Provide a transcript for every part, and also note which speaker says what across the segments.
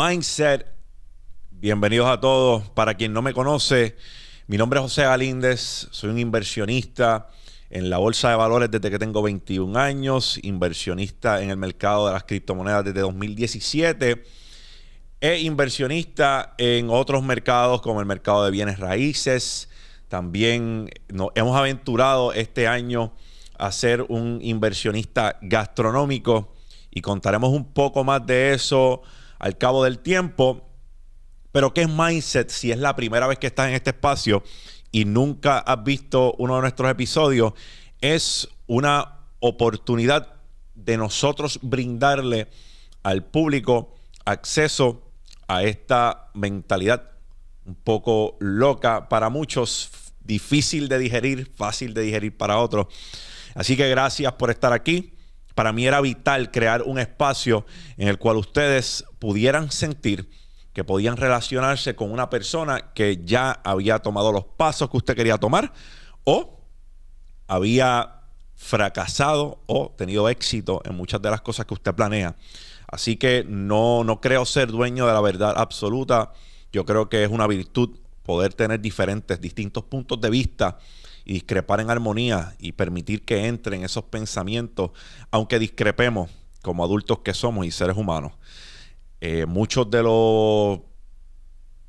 Speaker 1: Mindset. Bienvenidos a todos. Para quien no me conoce, mi nombre es José Galíndez, soy un inversionista en la bolsa de valores desde que tengo 21 años, inversionista en el mercado de las criptomonedas desde 2017 e inversionista en otros mercados como el mercado de bienes raíces. También hemos aventurado este año a ser un inversionista gastronómico y contaremos un poco más de eso al cabo del tiempo. Pero ¿qué es mindset si es la primera vez que estás en este espacio y nunca has visto uno de nuestros episodios? Es una oportunidad de nosotros brindarle al público acceso a esta mentalidad un poco loca para muchos, difícil de digerir, fácil de digerir para otros. Así que gracias por estar aquí. Para mí era vital crear un espacio en el cual ustedes pudieran sentir que podían relacionarse con una persona que ya había tomado los pasos que usted quería tomar o había fracasado o tenido éxito en muchas de las cosas que usted planea. Así que no, no creo ser dueño de la verdad absoluta. Yo creo que es una virtud poder tener diferentes, distintos puntos de vista y discrepar en armonía y permitir que entren esos pensamientos, aunque discrepemos como adultos que somos y seres humanos. Eh, muchos de los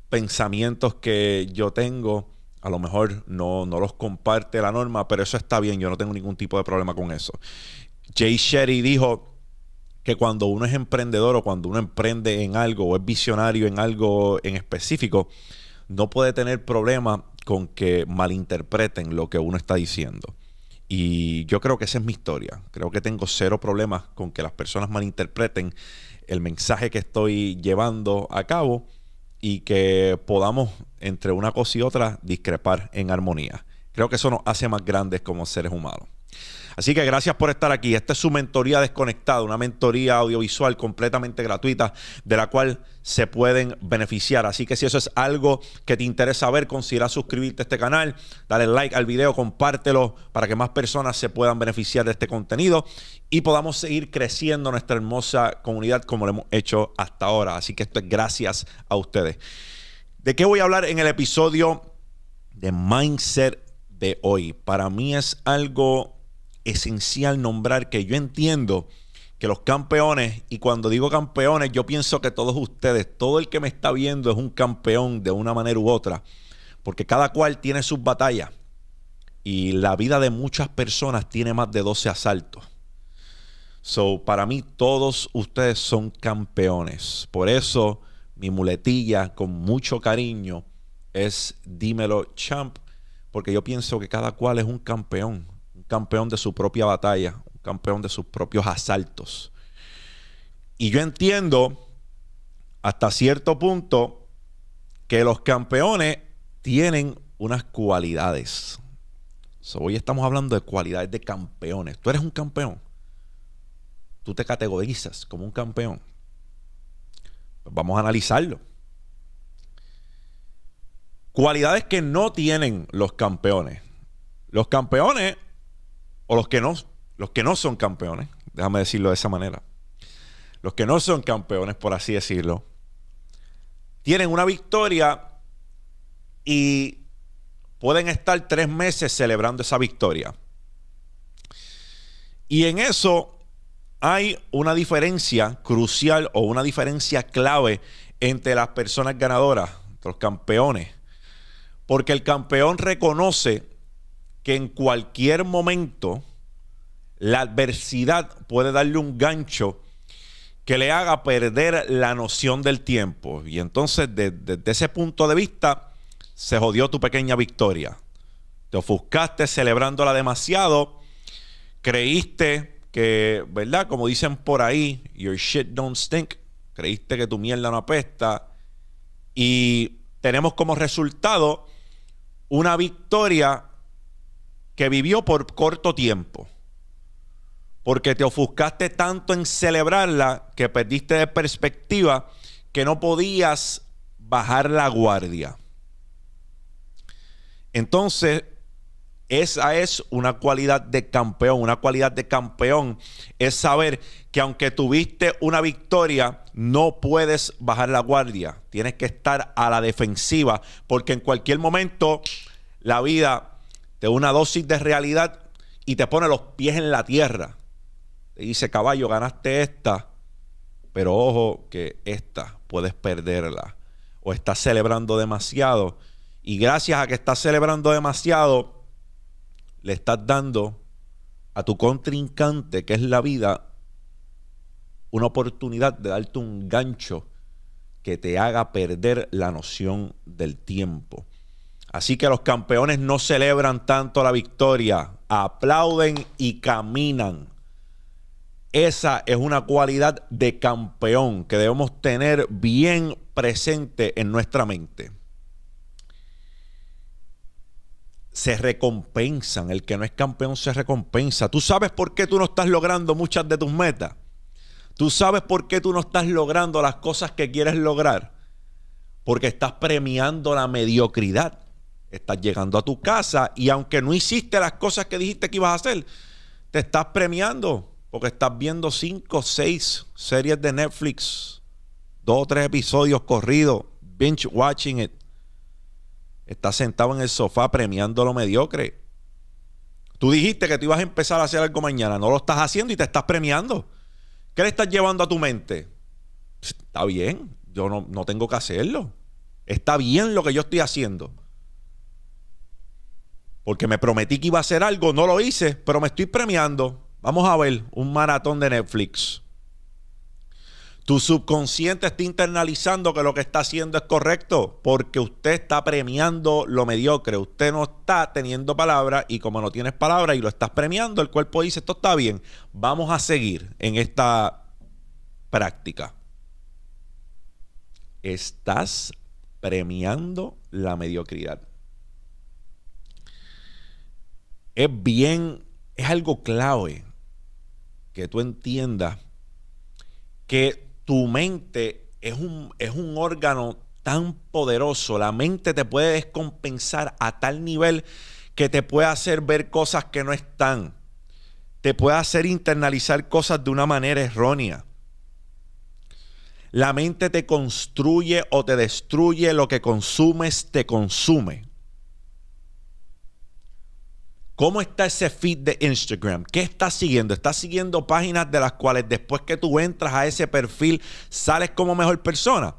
Speaker 1: pensamientos que yo tengo, a lo mejor no, no los comparte la norma, pero eso está bien, yo no tengo ningún tipo de problema con eso. Jay Sherry dijo que cuando uno es emprendedor o cuando uno emprende en algo o es visionario en algo en específico, no puede tener problema con que malinterpreten lo que uno está diciendo. Y yo creo que esa es mi historia. Creo que tengo cero problemas con que las personas malinterpreten el mensaje que estoy llevando a cabo y que podamos entre una cosa y otra discrepar en armonía. Creo que eso nos hace más grandes como seres humanos. Así que gracias por estar aquí. Esta es su mentoría desconectada, una mentoría audiovisual completamente gratuita de la cual se pueden beneficiar. Así que si eso es algo que te interesa ver, considera suscribirte a este canal, dale like al video, compártelo para que más personas se puedan beneficiar de este contenido y podamos seguir creciendo nuestra hermosa comunidad como lo hemos hecho hasta ahora. Así que esto es gracias a ustedes. ¿De qué voy a hablar en el episodio de Mindset de hoy? Para mí es algo esencial nombrar que yo entiendo que los campeones, y cuando digo campeones, yo pienso que todos ustedes, todo el que me está viendo es un campeón de una manera u otra, porque cada cual tiene sus batallas y la vida de muchas personas tiene más de 12 asaltos. So, para mí todos ustedes son campeones. Por eso mi muletilla con mucho cariño es dímelo champ, porque yo pienso que cada cual es un campeón campeón de su propia batalla, un campeón de sus propios asaltos. Y yo entiendo hasta cierto punto que los campeones tienen unas cualidades. hoy estamos hablando de cualidades de campeones. Tú eres un campeón. Tú te categorizas como un campeón. Pues vamos a analizarlo. Cualidades que no tienen los campeones. Los campeones o los que no, los que no son campeones, déjame decirlo de esa manera, los que no son campeones, por así decirlo, tienen una victoria y pueden estar tres meses celebrando esa victoria. Y en eso hay una diferencia crucial o una diferencia clave entre las personas ganadoras, los campeones. Porque el campeón reconoce que en cualquier momento la adversidad puede darle un gancho que le haga perder la noción del tiempo. Y entonces, desde, ese punto de vista, se jodió tu pequeña victoria. Te ofuscaste celebrándola demasiado. Creíste que, ¿verdad? Como dicen por ahí, your shit don't stink. Creíste que tu mierda no apesta. Y tenemos como resultado una victoria que vivió por corto tiempo. Porque te ofuscaste tanto en celebrarla que perdiste de perspectiva que no podías bajar la guardia. Entonces, Esa es una cualidad de campeón. Una cualidad de campeón es saber que aunque tuviste una victoria, no puedes bajar la guardia. Tienes que estar a la defensiva porque en cualquier momento la vida te da una dosis de realidad y te pone los pies en la tierra. Te dice, caballo, ganaste esta, pero ojo que esta puedes perderla. O estás celebrando demasiado. Y gracias a que estás celebrando demasiado, le estás dando a tu contrincante, que es la vida, una oportunidad de darte un gancho que te haga perder la noción del tiempo. Así que los campeones no celebran tanto la victoria, aplauden y caminan. Esa es una cualidad de campeón que debemos tener bien presente en nuestra mente. Se recompensan, el que no es campeón se recompensa. ¿Tú sabes por qué tú no estás logrando muchas de tus metas? ¿Tú sabes por qué tú no estás logrando las cosas que quieres lograr? Porque estás premiando la mediocridad. Estás llegando a tu casa y aunque no hiciste las cosas que dijiste que ibas a hacer, te estás premiando porque estás viendo cinco, seis series de Netflix, dos o tres episodios corridos, binge watching it. Estás sentado en el sofá premiando lo mediocre. Tú dijiste que tú ibas a empezar a hacer algo mañana, no lo estás haciendo y te estás premiando. ¿Qué le estás llevando a tu mente? Está bien, yo no, no tengo que hacerlo. Está bien lo que yo estoy haciendo. Porque me prometí que iba a hacer algo, no lo hice, pero me estoy premiando. Vamos a ver un maratón de Netflix. Tu subconsciente está internalizando que lo que está haciendo es correcto porque usted está premiando lo mediocre. Usted no está teniendo palabra y como no tienes palabra y lo estás premiando, el cuerpo dice, esto está bien, vamos a seguir en esta práctica. Estás premiando la mediocridad. Es bien, es algo clave que tú entiendas que tu mente es un, es un órgano tan poderoso, la mente te puede descompensar a tal nivel que te puede hacer ver cosas que no están, te puede hacer internalizar cosas de una manera errónea. La mente te construye o te destruye, lo que consumes te consume. ¿Cómo está ese feed de Instagram? ¿Qué estás siguiendo? ¿Estás siguiendo páginas de las cuales después que tú entras a ese perfil sales como mejor persona?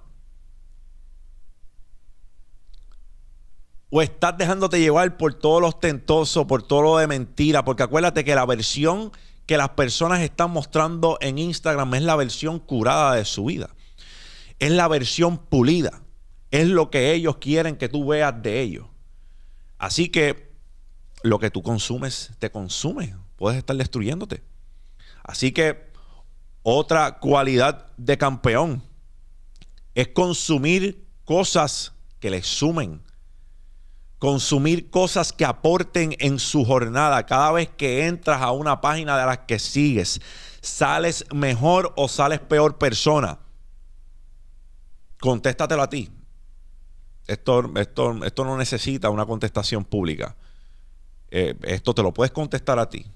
Speaker 1: ¿O estás dejándote llevar por todos los tentosos, por todo lo de mentira? Porque acuérdate que la versión que las personas están mostrando en Instagram es la versión curada de su vida. Es la versión pulida. Es lo que ellos quieren que tú veas de ellos. Así que lo que tú consumes te consume. Puedes estar destruyéndote. Así que otra cualidad de campeón es consumir cosas que le sumen. Consumir cosas que aporten en su jornada. Cada vez que entras a una página de las que sigues, ¿sales mejor o sales peor persona? Contéstatelo a ti. Esto, esto, esto no necesita una contestación pública. Eh, esto te lo puedes contestar a ti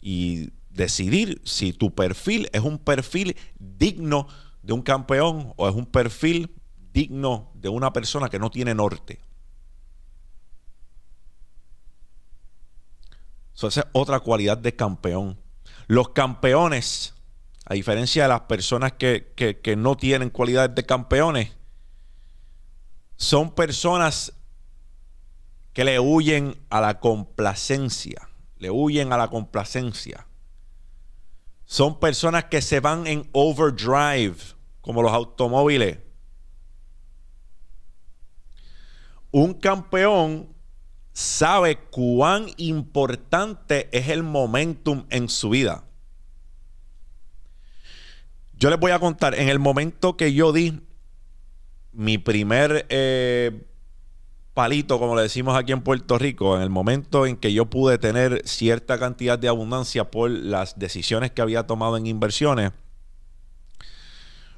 Speaker 1: y decidir si tu perfil es un perfil digno de un campeón o es un perfil digno de una persona que no tiene norte. esa es otra cualidad de campeón. Los campeones, a diferencia de las personas que, que no tienen cualidades de campeones, son personas que le huyen a la complacencia, le huyen a la complacencia. Son personas que se van en overdrive, como los automóviles. Un campeón sabe cuán importante es el momentum en su vida. Yo les voy a contar, en el momento que yo di mi primer eh, palito, como le decimos aquí en Puerto Rico, en el momento en que yo pude tener cierta cantidad de abundancia por las decisiones que había tomado en inversiones,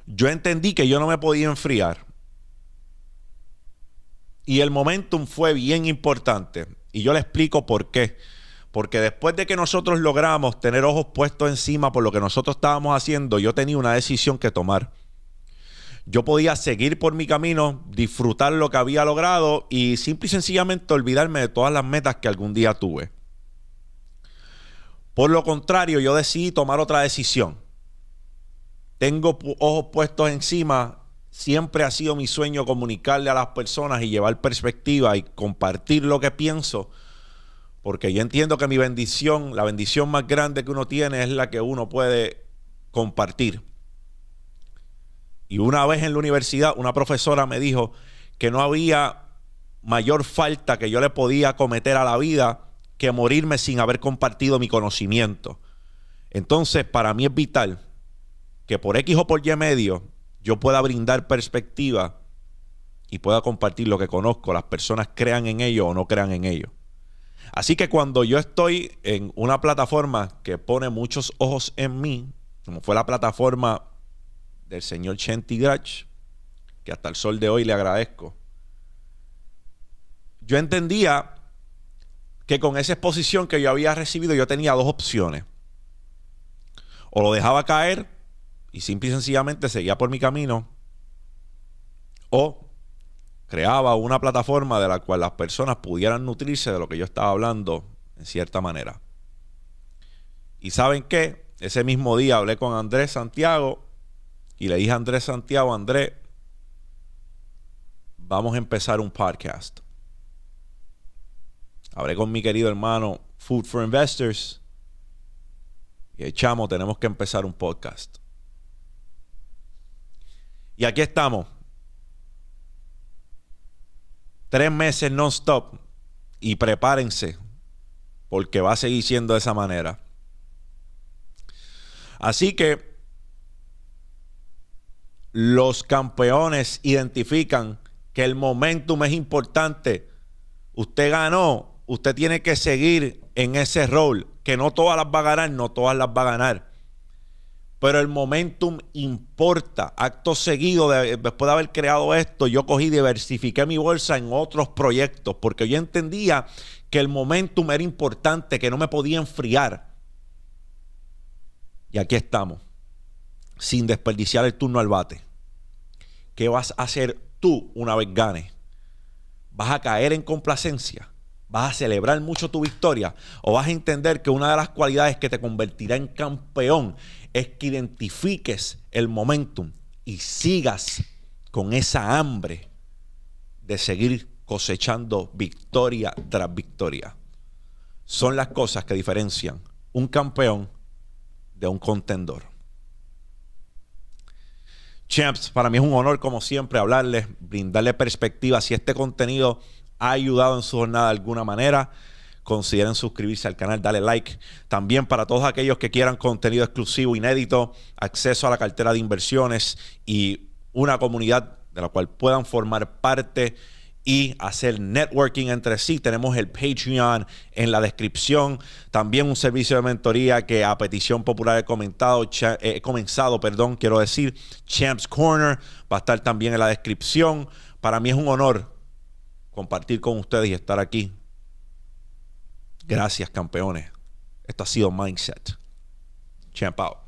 Speaker 1: yo entendí que yo no me podía enfriar. Y el momentum fue bien importante. Y yo le explico por qué. Porque después de que nosotros logramos tener ojos puestos encima por lo que nosotros estábamos haciendo, yo tenía una decisión que tomar. Yo podía seguir por mi camino, disfrutar lo que había logrado y simple y sencillamente olvidarme de todas las metas que algún día tuve. Por lo contrario, yo decidí tomar otra decisión. Tengo ojos puestos encima. Siempre ha sido mi sueño comunicarle a las personas y llevar perspectiva y compartir lo que pienso porque yo entiendo que mi bendición, la bendición más grande que uno tiene es la que uno puede compartir. Y una vez en la universidad, una profesora me dijo que no había mayor falta que yo le podía cometer a la vida que morirme sin haber compartido mi conocimiento. Entonces, para mí es vital que por X o por Y medio yo pueda brindar perspectiva y pueda compartir lo que conozco, las personas crean en ello o no crean en ello. Así que cuando yo estoy en una plataforma que pone muchos ojos en mí, como fue la plataforma del señor Chenti Grach, que hasta el sol de hoy le agradezco, yo entendía que con esa exposición que yo había recibido yo tenía dos opciones. O lo dejaba caer y simple y sencillamente seguía por mi camino, o creaba una plataforma de la cual las personas pudieran nutrirse de lo que yo estaba hablando en cierta manera. Y saben qué, ese mismo día hablé con Andrés Santiago y le dije a Andrés Santiago, Andrés, vamos a empezar un podcast. Hablé con mi querido hermano Food for Investors y echamos, tenemos que empezar un podcast. Y aquí estamos tres meses non-stop y prepárense porque va a seguir siendo de esa manera. Así que los campeones identifican que el momentum es importante. Usted ganó, usted tiene que seguir en ese rol, que no todas las va a ganar, no todas las va a ganar pero el momentum importa. Acto seguido, después de haber creado esto, yo cogí y diversifiqué mi bolsa en otros proyectos, porque yo entendía que el momentum era importante, que no me podía enfriar. Y aquí estamos, sin desperdiciar el turno al bate. ¿Qué vas a hacer tú una vez ganes? ¿Vas a caer en complacencia? ¿Vas a celebrar mucho tu victoria? ¿O vas a entender que una de las cualidades que te convertirá en campeón es que identifiques el momentum y sigas con esa hambre de seguir cosechando victoria tras victoria. Son las cosas que diferencian un campeón de un contendor. Champs, para mí es un honor como siempre hablarles, brindarle perspectiva. Si este contenido ha ayudado en su jornada de alguna manera, consideren suscribirse al canal, dale like. También para todos aquellos que quieran contenido exclusivo, inédito, acceso a la cartera de inversiones y una comunidad de la cual puedan formar parte y hacer networking entre sí. Tenemos el Patreon en la descripción. También un servicio de mentoría que a petición popular he comentado, eh, he comenzado, perdón, quiero decir, Champs Corner va a estar también en la descripción. Para mí es un honor compartir con ustedes y estar aquí Gracias, campeones. Esto ha sido Mindset. Champ out.